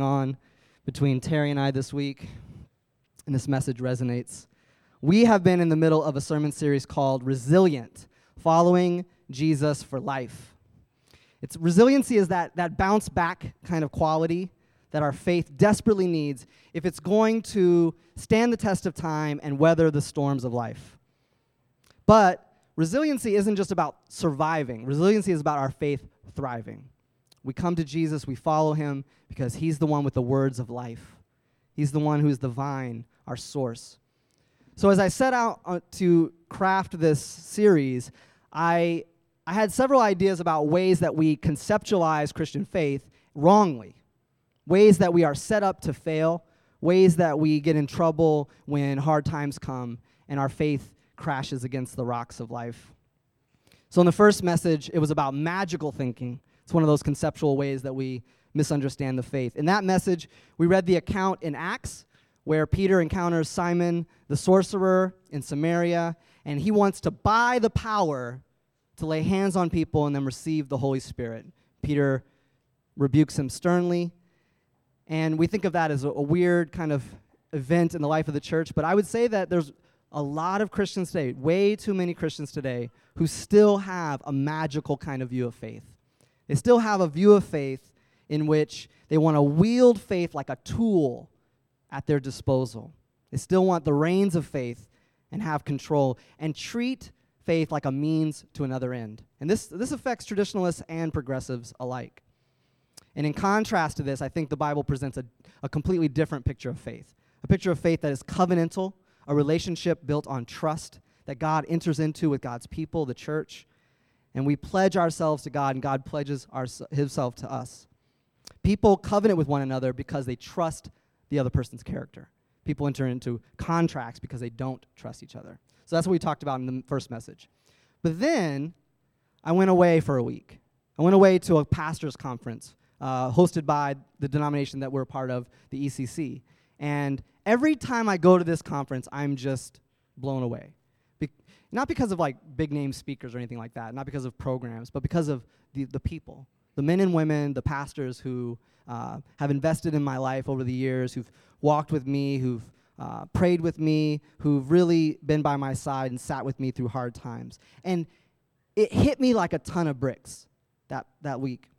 on between Terry and I this week, and this message resonates. We have been in the middle of a sermon series called Resilient Following Jesus for Life. It's resiliency is that, that bounce back kind of quality that our faith desperately needs if it's going to stand the test of time and weather the storms of life. But resiliency isn't just about surviving, resiliency is about our faith thriving. We come to Jesus, we follow him because he's the one with the words of life. He's the one who's the vine, our source. So as I set out uh, to craft this series, I I had several ideas about ways that we conceptualize Christian faith wrongly. Ways that we are set up to fail, ways that we get in trouble when hard times come and our faith crashes against the rocks of life. So in the first message, it was about magical thinking it's one of those conceptual ways that we misunderstand the faith. In that message, we read the account in Acts where Peter encounters Simon the sorcerer in Samaria, and he wants to buy the power to lay hands on people and then receive the Holy Spirit. Peter rebukes him sternly, and we think of that as a, a weird kind of event in the life of the church, but I would say that there's a lot of Christians today, way too many Christians today, who still have a magical kind of view of faith. They still have a view of faith in which they want to wield faith like a tool at their disposal. They still want the reins of faith and have control and treat faith like a means to another end. And this, this affects traditionalists and progressives alike. And in contrast to this, I think the Bible presents a, a completely different picture of faith a picture of faith that is covenantal, a relationship built on trust that God enters into with God's people, the church, and we pledge ourselves to God, and God pledges our, Himself to us. People covenant with one another because they trust the other person's character. People enter into contracts because they don't trust each other. So that's what we talked about in the first message. But then I went away for a week. I went away to a pastor's conference uh, hosted by the denomination that we're part of, the ECC. And every time I go to this conference, I'm just blown away not because of like big name speakers or anything like that, not because of programs, but because of the, the people, the men and women, the pastors who uh, have invested in my life over the years, who've walked with me, who've uh, prayed with me, who've really been by my side and sat with me through hard times. And it hit me like a ton of bricks that, that week.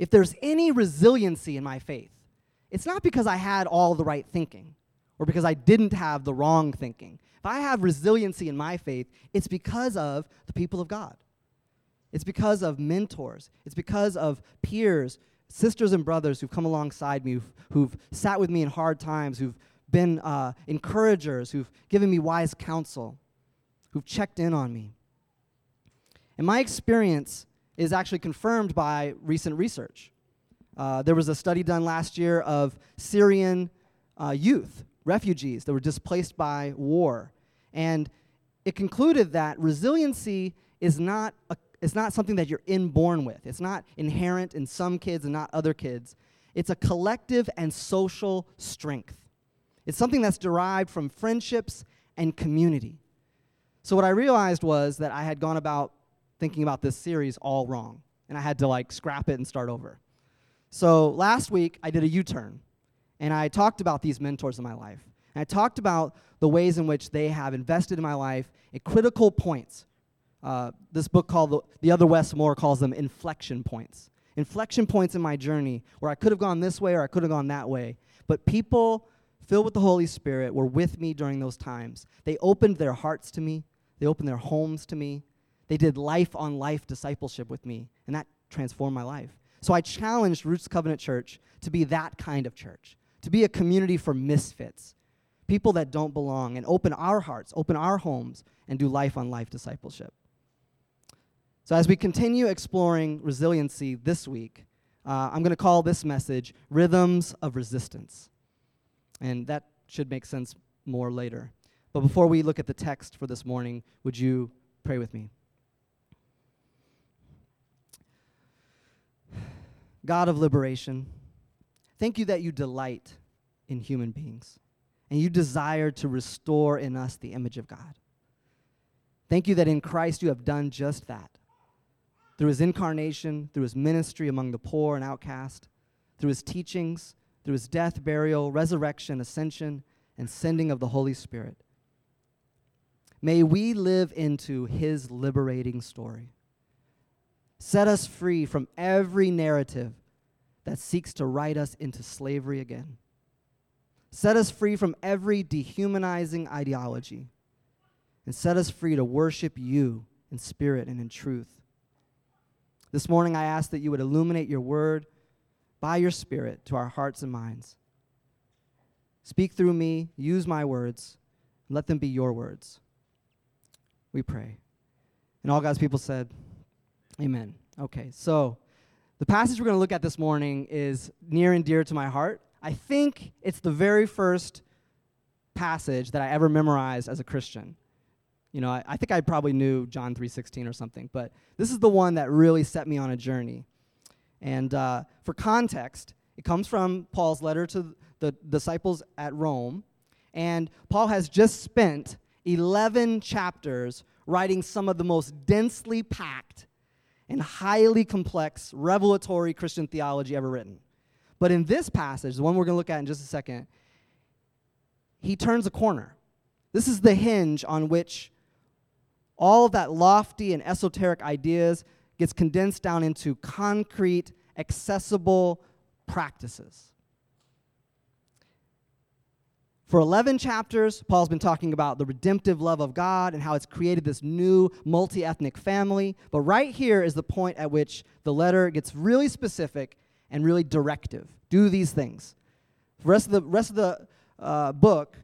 If there's any resiliency in my faith, it's not because I had all the right thinking or because I didn't have the wrong thinking. If I have resiliency in my faith, it's because of the people of God. It's because of mentors. It's because of peers, sisters and brothers who've come alongside me, who've, who've sat with me in hard times, who've been uh, encouragers, who've given me wise counsel, who've checked in on me. And my experience is actually confirmed by recent research. Uh, there was a study done last year of Syrian uh, youth refugees that were displaced by war. And it concluded that resiliency is not, a, not something that you're inborn with, it's not inherent in some kids and not other kids. It's a collective and social strength. It's something that's derived from friendships and community. So, what I realized was that I had gone about thinking about this series all wrong, and I had to like scrap it and start over. So, last week I did a U turn and I talked about these mentors in my life. And I talked about the ways in which they have invested in my life at critical points. Uh, this book called the, the Other Wes Moore calls them inflection points. Inflection points in my journey where I could have gone this way or I could have gone that way. But people filled with the Holy Spirit were with me during those times. They opened their hearts to me, they opened their homes to me. They did life on life discipleship with me, and that transformed my life. So I challenged Roots Covenant Church to be that kind of church to be a community for misfits, people that don't belong, and open our hearts, open our homes, and do life on life discipleship. So, as we continue exploring resiliency this week, uh, I'm going to call this message Rhythms of Resistance. And that should make sense more later. But before we look at the text for this morning, would you pray with me? God of liberation, Thank you that you delight in human beings and you desire to restore in us the image of God. Thank you that in Christ you have done just that. Through his incarnation, through his ministry among the poor and outcast, through his teachings, through his death, burial, resurrection, ascension, and sending of the Holy Spirit. May we live into his liberating story. Set us free from every narrative that seeks to write us into slavery again. Set us free from every dehumanizing ideology. And set us free to worship you in spirit and in truth. This morning, I ask that you would illuminate your word by your spirit to our hearts and minds. Speak through me, use my words, and let them be your words. We pray. And all God's people said, Amen. Okay, so the passage we're going to look at this morning is near and dear to my heart. I think it's the very first passage that I ever memorized as a Christian. You know, I, I think I probably knew John 3.16 or something, but this is the one that really set me on a journey. And uh, for context, it comes from Paul's letter to the disciples at Rome. And Paul has just spent 11 chapters writing some of the most densely packed and highly complex revelatory Christian theology ever written. But in this passage, the one we're going to look at in just a second, he turns a corner. This is the hinge on which all of that lofty and esoteric ideas gets condensed down into concrete, accessible practices. For 11 chapters, Paul's been talking about the redemptive love of God and how it's created this new multi ethnic family. But right here is the point at which the letter gets really specific and really directive. Do these things. The rest of the, rest of the uh, book,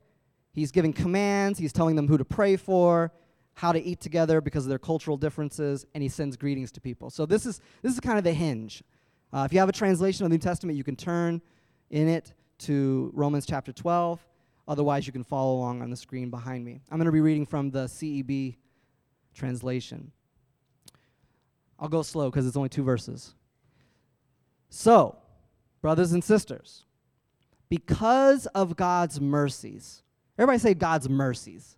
he's giving commands, he's telling them who to pray for, how to eat together because of their cultural differences, and he sends greetings to people. So this is this is kind of the hinge. Uh, if you have a translation of the New Testament, you can turn in it to Romans chapter 12. Otherwise, you can follow along on the screen behind me. I'm going to be reading from the CEB translation. I'll go slow because it's only two verses. So, brothers and sisters, because of God's mercies, everybody say God's mercies.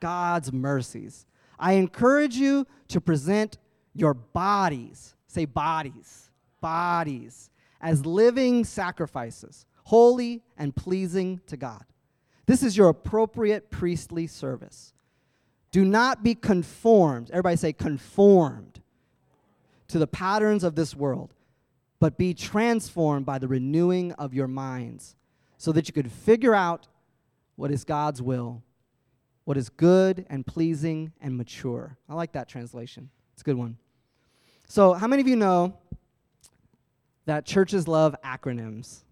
God's mercies. I encourage you to present your bodies, say bodies, bodies, as living sacrifices, holy and pleasing to God. This is your appropriate priestly service. Do not be conformed, everybody say conformed, to the patterns of this world, but be transformed by the renewing of your minds, so that you could figure out what is God's will what is good and pleasing and mature. I like that translation. It's a good one. So, how many of you know that churches love acronyms?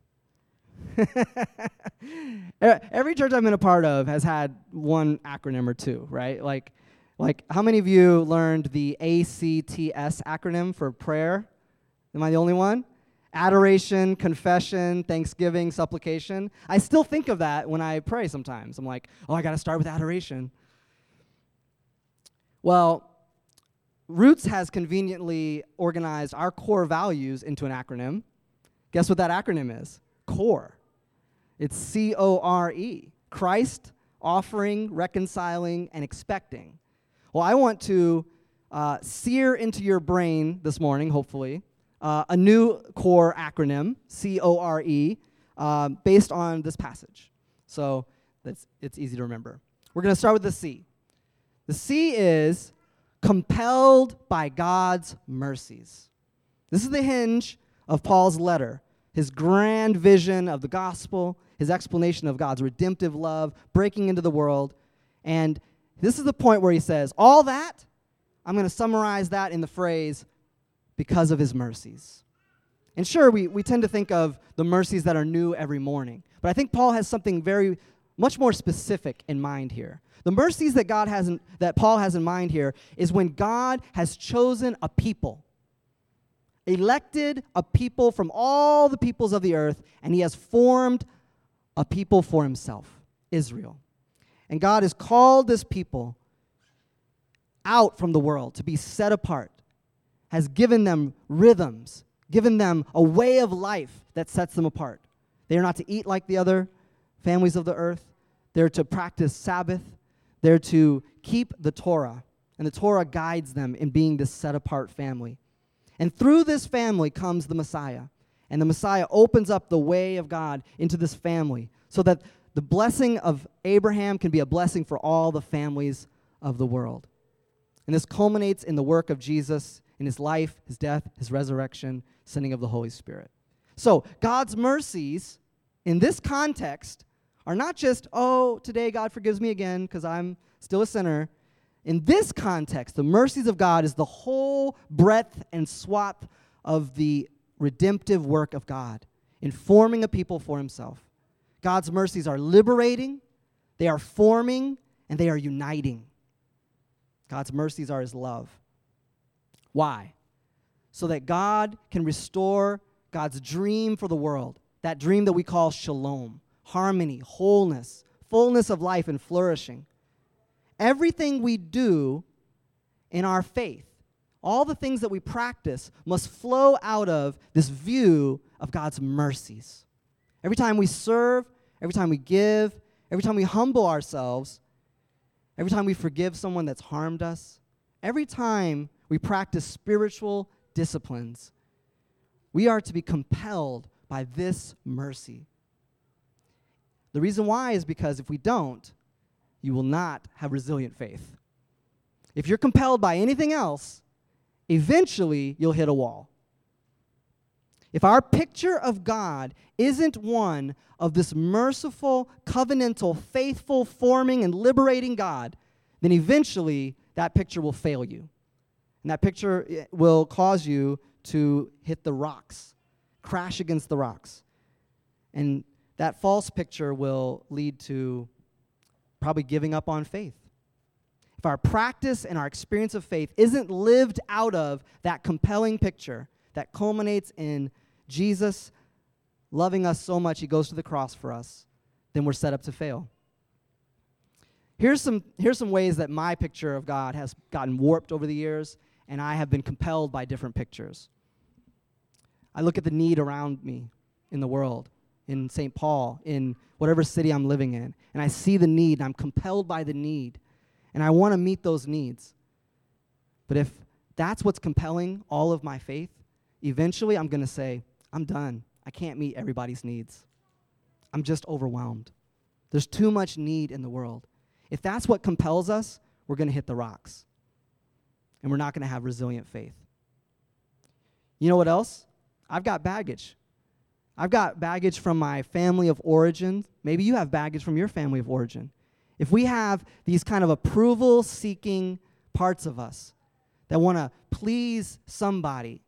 Every church I've been a part of has had one acronym or two, right? Like, like how many of you learned the ACTS acronym for prayer? Am I the only one? adoration, confession, thanksgiving, supplication. I still think of that when I pray sometimes. I'm like, oh, I got to start with adoration. Well, Roots has conveniently organized our core values into an acronym. Guess what that acronym is? CORE. It's C O R E Christ, offering, reconciling, and expecting. Well, I want to uh, sear into your brain this morning, hopefully, uh, a new core acronym, C O R E, uh, based on this passage. So that's, it's easy to remember. We're going to start with the C. The C is compelled by God's mercies. This is the hinge of Paul's letter, his grand vision of the gospel, his explanation of God's redemptive love breaking into the world. And this is the point where he says, All that, I'm going to summarize that in the phrase, because of his mercies. And sure, we, we tend to think of the mercies that are new every morning, but I think Paul has something very much more specific in mind here. The mercies that God has in, that Paul has in mind here is when God has chosen a people, elected a people from all the peoples of the earth, and he has formed a people for himself, Israel. And God has called this people out from the world to be set apart has given them rhythms, given them a way of life that sets them apart. They are not to eat like the other families of the earth. They're to practice Sabbath. They're to keep the Torah. And the Torah guides them in being this set apart family. And through this family comes the Messiah. And the Messiah opens up the way of God into this family so that the blessing of Abraham can be a blessing for all the families of the world. And this culminates in the work of Jesus in his life, his death, his resurrection, sending of the Holy Spirit. So, God's mercies in this context are not just, oh, today God forgives me again because I'm still a sinner. In this context, the mercies of God is the whole breadth and swath of the redemptive work of God in forming a people for himself. God's mercies are liberating, they are forming, and they are uniting. God's mercies are his love. Why? So that God can restore God's dream for the world, that dream that we call shalom, harmony, wholeness, fullness of life, and flourishing. Everything we do in our faith, all the things that we practice, must flow out of this view of God's mercies. Every time we serve, every time we give, every time we humble ourselves, every time we forgive someone that's harmed us, every time we practice spiritual disciplines, we are to be compelled by this mercy. The reason why is because if we don't, you will not have resilient faith. If you're compelled by anything else, eventually you'll hit a wall. If our picture of God isn't one of this merciful, covenantal, faithful, forming, and liberating God, then eventually that picture will fail you. And that picture eh, will cause you to hit the rocks, crash against the rocks. And that false picture will lead to probably giving up on faith. If our practice and our experience of faith isn't lived out of that compelling picture that culminates in Jesus loving us so much, he goes to the cross for us, then we're set up to fail. Here's some, here's some ways that my picture of God has gotten warped over the years, and I have been compelled by different pictures. I look at the need around me in the world, in St. Paul, in whatever city I'm living in, and I see the need, I'm compelled by the need, and I want to meet those needs. But if that's what's compelling all of my faith, eventually I'm going to say, I'm done. I can't meet everybody's needs. I'm just overwhelmed. There's too much need in the world. If that's what compels us, we're going to hit the rocks. And we're not going to have resilient faith. You know what else? I've got baggage. I've got baggage from my family of origin. Maybe you have baggage from your family of origin. If we have these kind of approval seeking parts of us that want to please somebody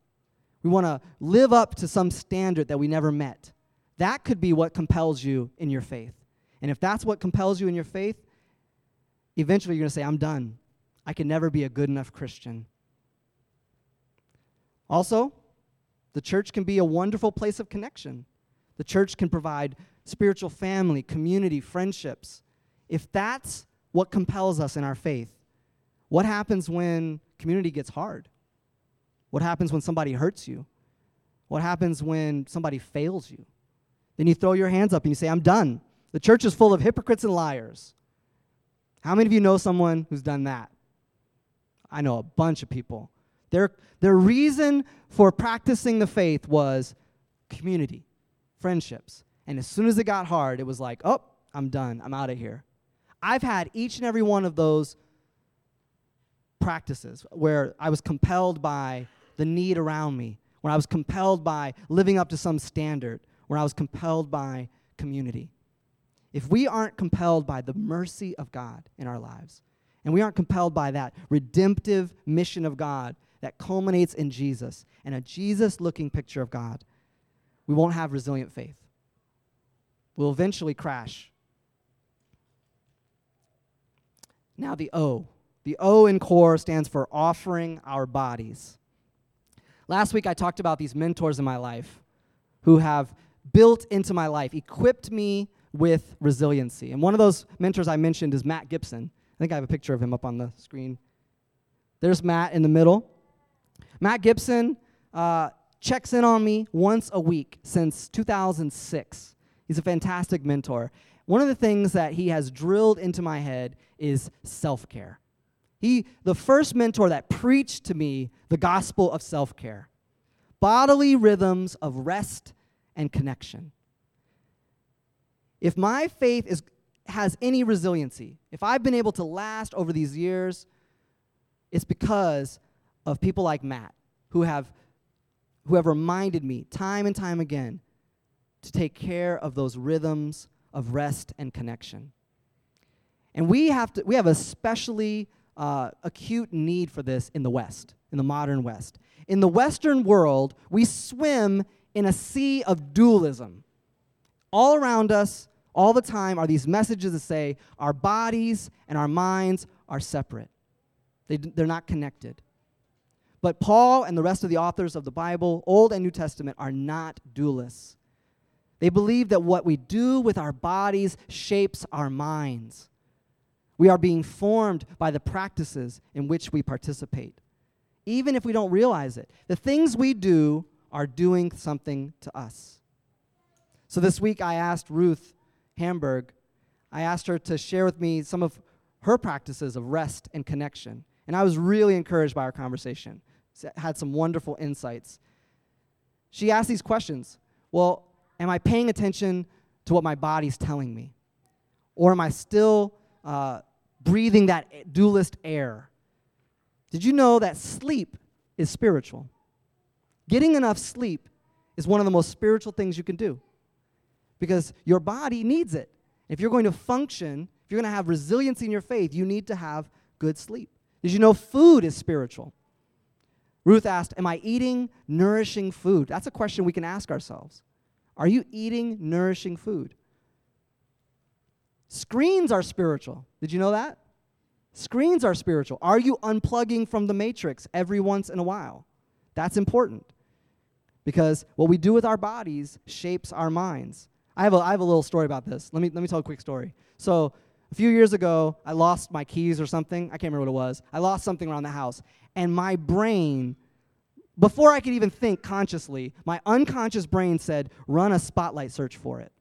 we want to live up to some standard that we never met. That could be what compels you in your faith. And if that's what compels you in your faith, eventually you're going to say, I'm done. I can never be a good enough Christian. Also, the church can be a wonderful place of connection. The church can provide spiritual family, community, friendships. If that's what compels us in our faith, what happens when community gets hard? What happens when somebody hurts you? What happens when somebody fails you? Then you throw your hands up and you say, I'm done. The church is full of hypocrites and liars. How many of you know someone who's done that? I know a bunch of people. Their, their reason for practicing the faith was community, friendships. And as soon as it got hard, it was like, oh, I'm done. I'm out of here. I've had each and every one of those practices where I was compelled by the need around me, where I was compelled by living up to some standard, where I was compelled by community. If we aren't compelled by the mercy of God in our lives, and we aren't compelled by that redemptive mission of God that culminates in Jesus and a Jesus looking picture of God, we won't have resilient faith. We'll eventually crash. Now, the O. The O in core stands for offering our bodies. Last week, I talked about these mentors in my life who have built into my life, equipped me with resiliency. And one of those mentors I mentioned is Matt Gibson. I think I have a picture of him up on the screen. There's Matt in the middle. Matt Gibson uh, checks in on me once a week since 2006. He's a fantastic mentor. One of the things that he has drilled into my head is self care. He, the first mentor that preached to me the gospel of self care. bodily rhythms of rest and connection. If my faith is, has any resiliency, if I've been able to last over these years, it's because of people like Matt who have, who have reminded me time and time again to take care of those rhythms of rest and connection. And we have, to, we have a especially uh, acute need for this in the West, in the modern West. In the Western world, we swim in a sea of dualism. All around us, all the time, are these messages that say our bodies and our minds are separate, they, they're not connected. But Paul and the rest of the authors of the Bible, Old and New Testament, are not dualists. They believe that what we do with our bodies shapes our minds. We are being formed by the practices in which we participate, even if we don't realize it. The things we do are doing something to us. So this week I asked Ruth Hamburg, I asked her to share with me some of her practices of rest and connection. And I was really encouraged by our conversation. Had some wonderful insights. She asked these questions. Well, am I paying attention to what my body's telling me? Or am I still uh, breathing that dualist air? Did you know that sleep is spiritual? Getting enough sleep is one of the most spiritual things you can do because your body needs it. If you're going to function, if you're going to have resilience in your faith, you need to have good sleep. Did you know food is spiritual? Ruth asked, Am I eating nourishing food? That's a question we can ask ourselves. Are you eating nourishing food? Screens are spiritual. Did you know that? Screens are spiritual. Are you unplugging from the matrix every once in a while? That's important because what we do with our bodies shapes our minds. I have a, I have a little story about this. Let me, let me tell a quick story. So, a few years ago, I lost my keys or something. I can't remember what it was. I lost something around the house. And my brain before I could even think consciously, my unconscious brain said, run a spotlight search for it.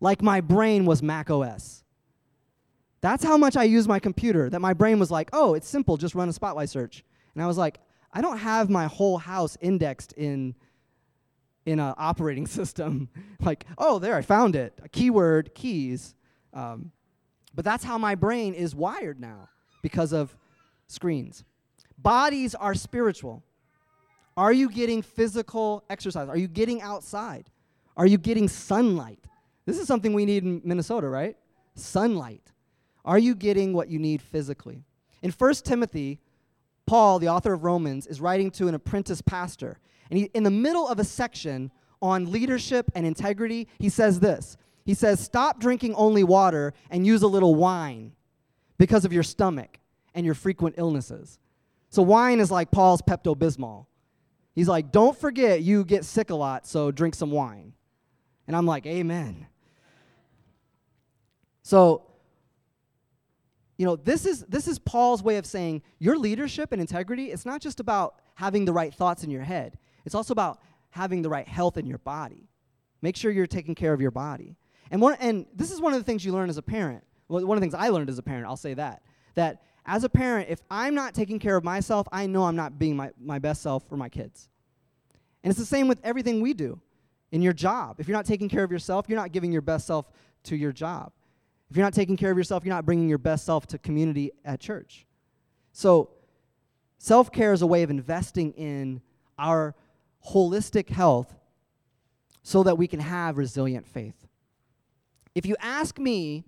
Like my brain was Mac OS. That's how much I use my computer, that my brain was like, oh, it's simple, just run a spotlight search. And I was like, I don't have my whole house indexed in in an operating system. like, oh, there, I found it. A keyword, keys. Um, but that's how my brain is wired now because of screens. Bodies are spiritual. Are you getting physical exercise? Are you getting outside? Are you getting sunlight? This is something we need in Minnesota, right? Sunlight. Are you getting what you need physically? In 1 Timothy, Paul, the author of Romans, is writing to an apprentice pastor. And he, in the middle of a section on leadership and integrity, he says this He says, Stop drinking only water and use a little wine because of your stomach and your frequent illnesses. So, wine is like Paul's Pepto Bismol. He's like, Don't forget you get sick a lot, so drink some wine. And I'm like, Amen. So, you know, this is this is Paul's way of saying your leadership and integrity, it's not just about having the right thoughts in your head. It's also about having the right health in your body. Make sure you're taking care of your body. And one and this is one of the things you learn as a parent. Well, one of the things I learned as a parent, I'll say that. That as a parent, if I'm not taking care of myself, I know I'm not being my, my best self for my kids. And it's the same with everything we do in your job. If you're not taking care of yourself, you're not giving your best self to your job. If you're not taking care of yourself, you're not bringing your best self to community at church. So, self care is a way of investing in our holistic health so that we can have resilient faith. If you ask me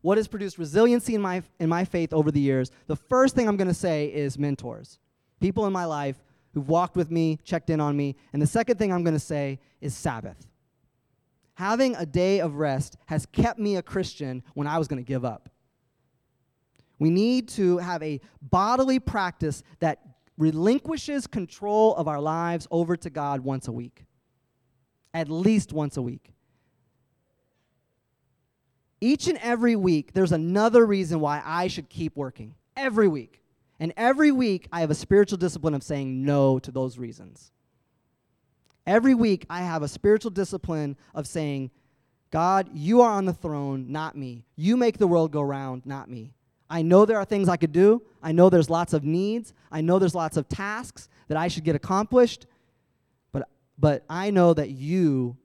what has produced resiliency in my, in my faith over the years, the first thing I'm going to say is mentors. People in my life who've walked with me, checked in on me. And the second thing I'm going to say is Sabbath. Having a day of rest has kept me a Christian when I was going to give up. We need to have a bodily practice that relinquishes control of our lives over to God once a week. At least once a week. Each and every week, there's another reason why I should keep working. Every week. And every week, I have a spiritual discipline of saying no to those reasons. Every week, I have a spiritual discipline of saying, God, you are on the throne, not me. You make the world go round, not me. I know there are things I could do. I know there's lots of needs. I know there's lots of tasks that I should get accomplished. but but I know that you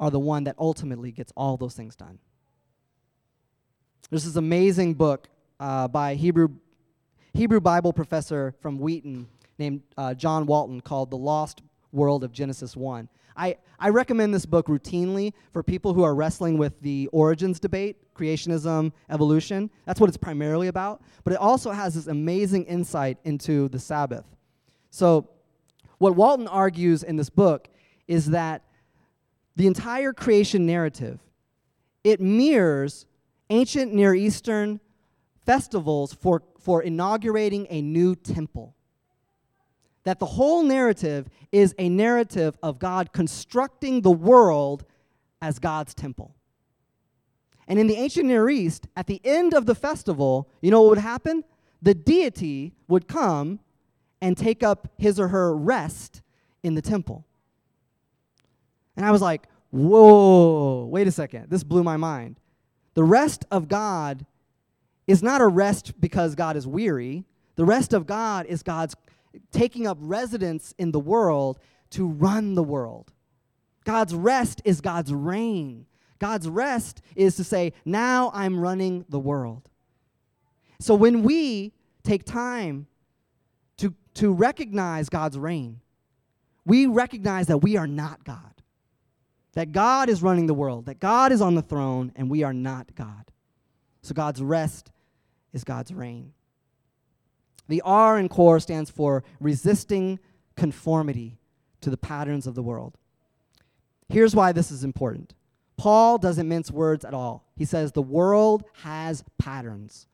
are the one that ultimately gets all those things done. There's this amazing book uh, by Hebrew, Hebrew Bible professor from Wheaton named uh, John Walton called The Lost World of Genesis 1. I, I recommend this book routinely for people who are wrestling with the origins debate, creationism, evolution. That's what it's primarily about. But it also has this amazing insight into the Sabbath. So, what Walton argues in this book is that the entire creation narrative it mirrors ancient Near Eastern festivals for, for inaugurating a new temple. That the whole narrative is a narrative of God constructing the world as God's temple. And in the ancient Near East, at the end of the festival, you know what would happen? The deity would come and take up his or her rest in the temple. And I was like, whoa, wait a second. This blew my mind. The rest of God is not a rest because God is weary. The rest of God is God's taking up residence in the world to run the world. God's rest is God's reign. God's rest is to say, now I'm running the world. So when we take time to, to recognize God's reign, we recognize that we are not God, that God is running the world, that God is on the throne, and we are not God. So God's rest is God's reign. The R in core stands for resisting conformity to the patterns of the world. Here's why this is important Paul doesn't mince words at all. He says the world has patterns.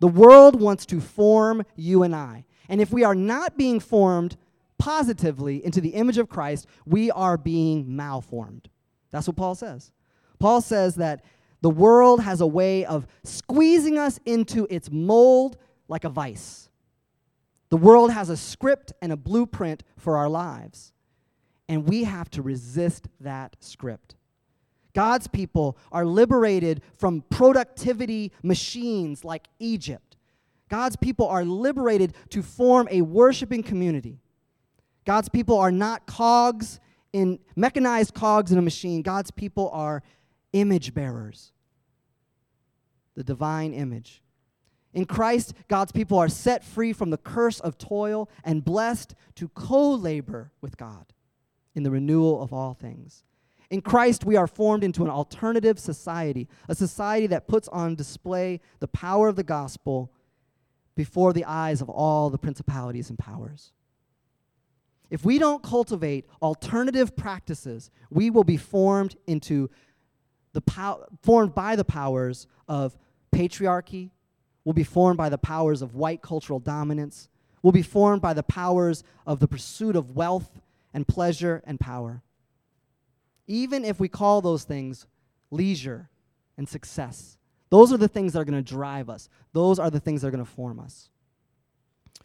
The world wants to form you and I. And if we are not being formed positively into the image of Christ, we are being malformed. That's what Paul says. Paul says that the world has a way of squeezing us into its mold like a vice. The world has a script and a blueprint for our lives, and we have to resist that script. God's people are liberated from productivity machines like Egypt. God's people are liberated to form a worshiping community. God's people are not cogs in mechanized cogs in a machine. God's people are image bearers. The divine image. In Christ, God's people are set free from the curse of toil and blessed to co labor with God in the renewal of all things. In Christ, we are formed into an alternative society, a society that puts on display the power of the gospel before the eyes of all the principalities and powers. If we don't cultivate alternative practices, we will be formed into the pow- formed by the powers of patriarchy, will be formed by the powers of white cultural dominance, will be formed by the powers of the pursuit of wealth and pleasure and power even if we call those things leisure and success. Those are the things that are going to drive us, those are the things that are going to form us.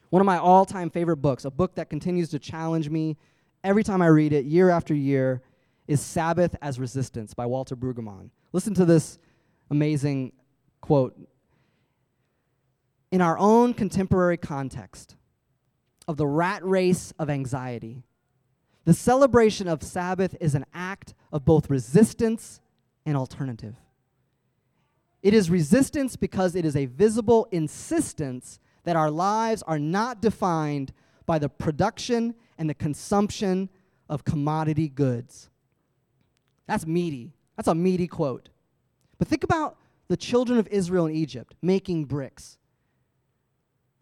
One of my all time favorite books, a book that continues to challenge me every time I read it, year after year, is Sabbath as Resistance by Walter Brueggemann. Listen to this amazing quote. In our own contemporary context of the rat race of anxiety, the celebration of Sabbath is an act of both resistance and alternative. It is resistance because it is a visible insistence that our lives are not defined by the production and the consumption of commodity goods. That's meaty. That's a meaty quote. But think about the children of Israel in Egypt making bricks.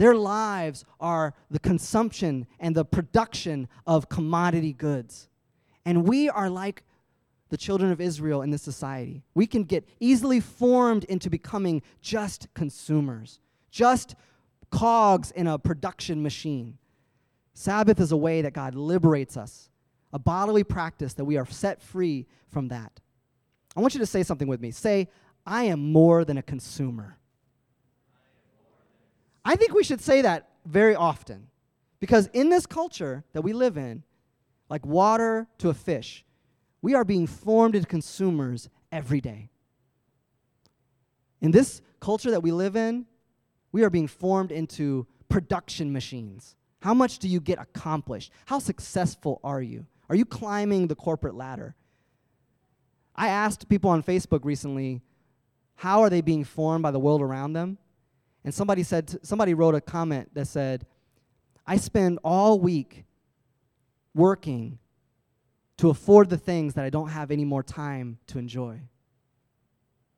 Their lives are the consumption and the production of commodity goods. And we are like the children of Israel in this society. We can get easily formed into becoming just consumers, just cogs in a production machine. Sabbath is a way that God liberates us, a bodily practice that we are set free from that. I want you to say something with me. Say, I am more than a consumer. I think we should say that very often because in this culture that we live in, like water to a fish, we are being formed into consumers every day. In this culture that we live in, we are being formed into production machines. How much do you get accomplished? How successful are you? Are you climbing the corporate ladder? I asked people on Facebook recently, how are they being formed by the world around them? And somebody said somebody wrote a comment that said, I spend all week working to afford the things that I don't have any more time to enjoy.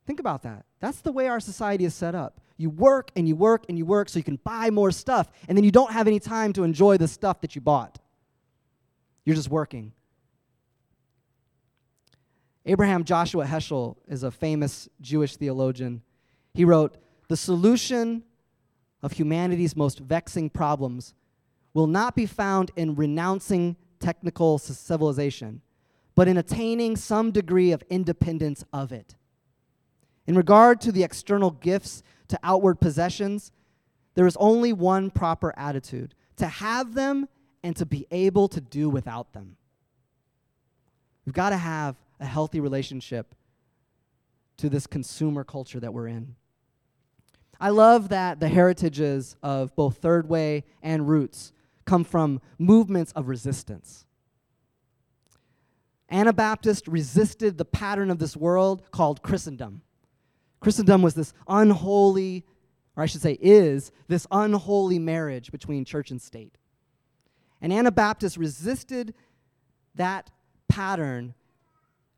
Think about that. That's the way our society is set up. You work and you work and you work so you can buy more stuff, and then you don't have any time to enjoy the stuff that you bought. You're just working. Abraham Joshua Heschel is a famous Jewish theologian. He wrote, The solution of humanity's most vexing problems will not be found in renouncing technical civilization, but in attaining some degree of independence of it. In regard to the external gifts to outward possessions, there is only one proper attitude to have them and to be able to do without them. We've got to have a healthy relationship to this consumer culture that we're in. I love that the heritages of both Third Way and Roots come from movements of resistance. Anabaptist resisted the pattern of this world called Christendom. Christendom was this unholy, or I should say, is this unholy marriage between church and state. And Anabaptists resisted that pattern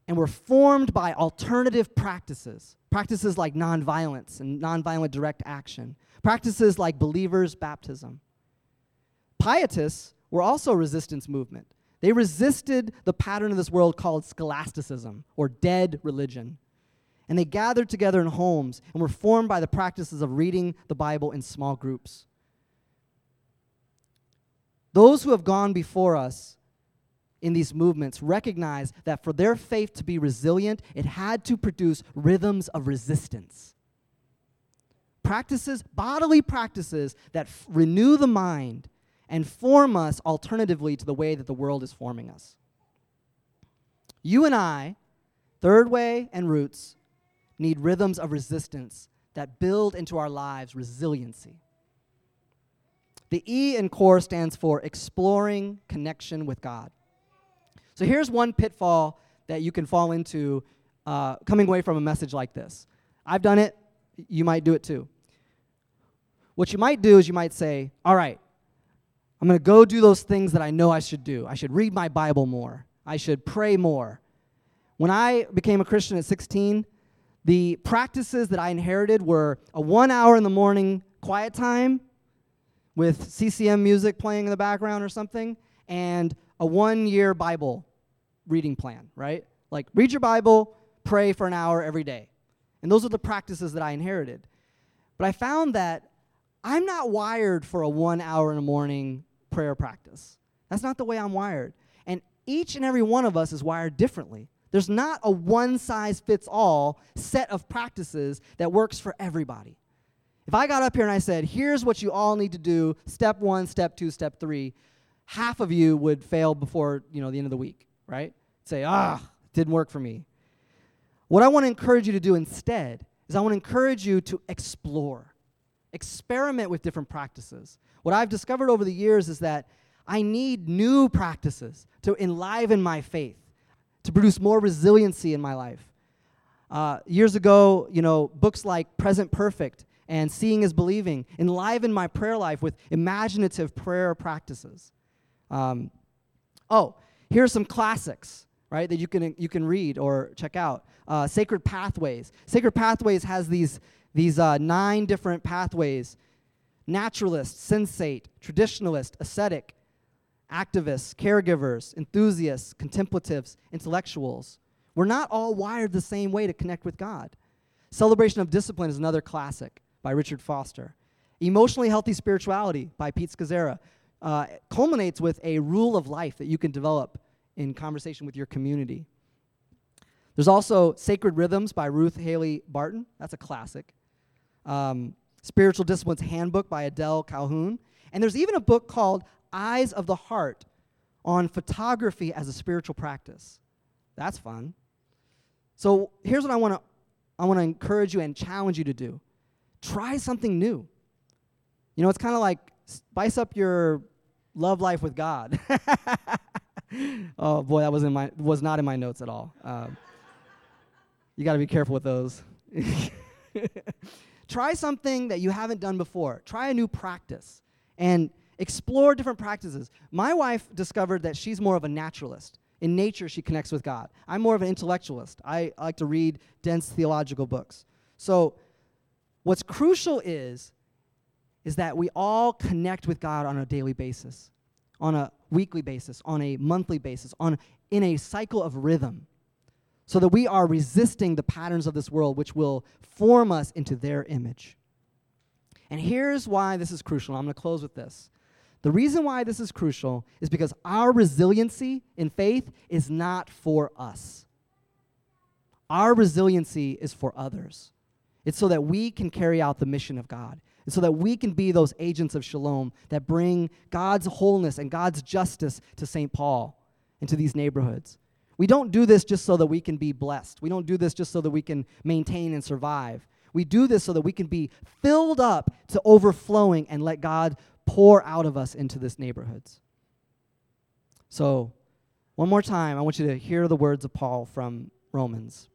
and were formed by alternative practices. Practices like nonviolence and nonviolent direct action. Practices like believers' baptism. Pietists were also a resistance movement. They resisted the pattern of this world called scholasticism or dead religion. And they gathered together in homes and were formed by the practices of reading the Bible in small groups. Those who have gone before us in these movements recognize that for their faith to be resilient, it had to produce rhythms of resistance. Practices, bodily practices that f- renew the mind and form us alternatively to the way that the world is forming us. You and I, Third Way and Roots, need rhythms of resistance that build into our lives resiliency. The E in core stands for exploring connection with God. So here's one pitfall that you can fall into uh, coming away from a message like this. I've done it, you might do it too. What you might do is you might say, All right, I'm going to go do those things that I know I should do. I should read my Bible more. I should pray more. When I became a Christian at 16, the practices that I inherited were a one hour in the morning quiet time with CCM music playing in the background or something, and a one year Bible reading plan, right? Like, read your Bible, pray for an hour every day. And those are the practices that I inherited. But I found that I'm not wired for a one hour in the morning prayer practice. That's not the way I'm wired. And each and every one of us is wired differently. There's not a one size fits all set of practices that works for everybody. If I got up here and I said, here's what you all need to do, step one, step two, step three, half of you would fail before you know the end of the week, right? Say, ah, didn't work for me. What I want to encourage you to do instead is I want to encourage you to explore, experiment with different practices. What I've discovered over the years is that I need new practices to enliven my faith, to produce more resiliency in my life. Uh, years ago, you know, books like Present Perfect and Seeing is Believing enlivened my prayer life with imaginative prayer practices. Um, oh, here are some classics, right, that you can, you can read or check out. Uh, Sacred Pathways. Sacred Pathways has these, these uh, nine different pathways naturalist, sensate, traditionalist, ascetic, activists, caregivers, enthusiasts, contemplatives, intellectuals. We're not all wired the same way to connect with God. Celebration of Discipline is another classic by Richard Foster. Emotionally Healthy Spirituality by Pete Scazzero uh, culminates with a rule of life that you can develop in conversation with your community. There's also Sacred Rhythms by Ruth Haley Barton. That's a classic. Um, Spiritual Disciplines Handbook by Adele Calhoun. And there's even a book called Eyes of the Heart on photography as a spiritual practice. That's fun. So here's what I want to I want to encourage you and challenge you to do. Try something new. You know, it's kind of like spice up your love life with God. oh boy, that was in my was not in my notes at all. Um, you got to be careful with those. Try something that you haven't done before. Try a new practice and explore different practices. My wife discovered that she's more of a naturalist. In nature, she connects with God. I'm more of an intellectualist. I, I like to read dense theological books. So, what's crucial is is that we all connect with God on a daily basis, on a weekly basis, on a monthly basis, on in a cycle of rhythm. So that we are resisting the patterns of this world which will form us into their image. And here's why this is crucial. I'm going to close with this. The reason why this is crucial is because our resiliency in faith is not for us. Our resiliency is for others. It's so that we can carry out the mission of God. It's so that we can be those agents of shalom that bring God's wholeness and God's justice to St. Paul and to these neighborhoods. We don't do this just so that we can be blessed. We don't do this just so that we can maintain and survive. We do this so that we can be filled up to overflowing and let God pour out of us into this neighborhoods. So, one more time, I want you to hear the words of Paul from Romans.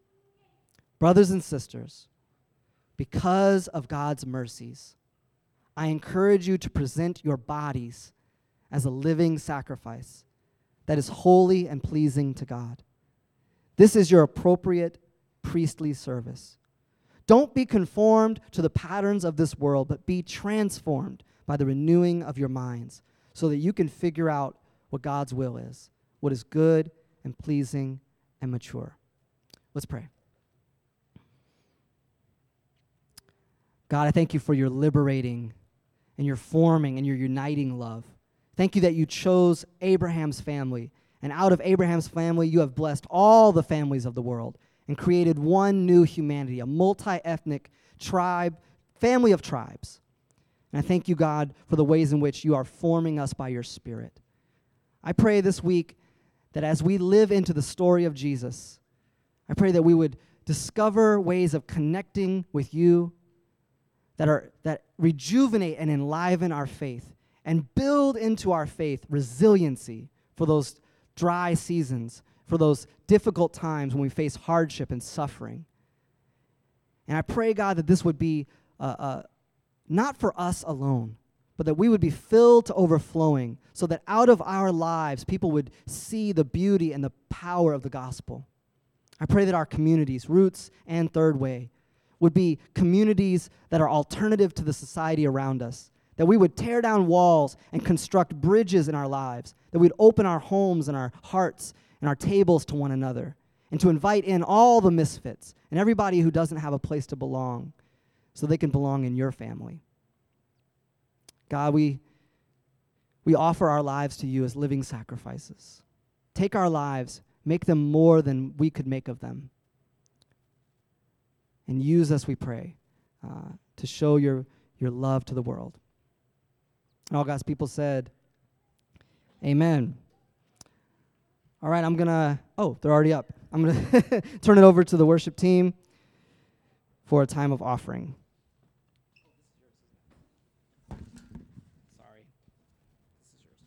Brothers and sisters, because of God's mercies, I encourage you to present your bodies as a living sacrifice that is holy and pleasing to God. This is your appropriate priestly service. Don't be conformed to the patterns of this world, but be transformed by the renewing of your minds so that you can figure out what God's will is, what is good and pleasing and mature. Let's pray. God, I thank you for your liberating and you're forming and you're uniting love. Thank you that you chose Abraham's family, and out of Abraham's family, you have blessed all the families of the world and created one new humanity, a multi ethnic tribe, family of tribes. And I thank you, God, for the ways in which you are forming us by your Spirit. I pray this week that as we live into the story of Jesus, I pray that we would discover ways of connecting with you that, are, that rejuvenate and enliven our faith and build into our faith resiliency for those dry seasons, for those difficult times when we face hardship and suffering. And I pray, God, that this would be uh, uh, not for us alone, but that we would be filled to overflowing so that out of our lives, people would see the beauty and the power of the gospel. I pray that our communities, Roots and Third Way, would be communities that are alternative to the society around us, that we would tear down walls and construct bridges in our lives, that we'd open our homes and our hearts and our tables to one another, and to invite in all the misfits and everybody who doesn't have a place to belong so they can belong in your family. God, we, we offer our lives to you as living sacrifices. Take our lives, make them more than we could make of them. And use us, we pray, uh, to show your, your love to the world. And all God's people said, Amen. All right, I'm going to, oh, they're already up. I'm going to turn it over to the worship team for a time of offering. Sorry. This is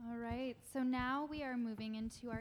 yours. All right, so now we are moving into our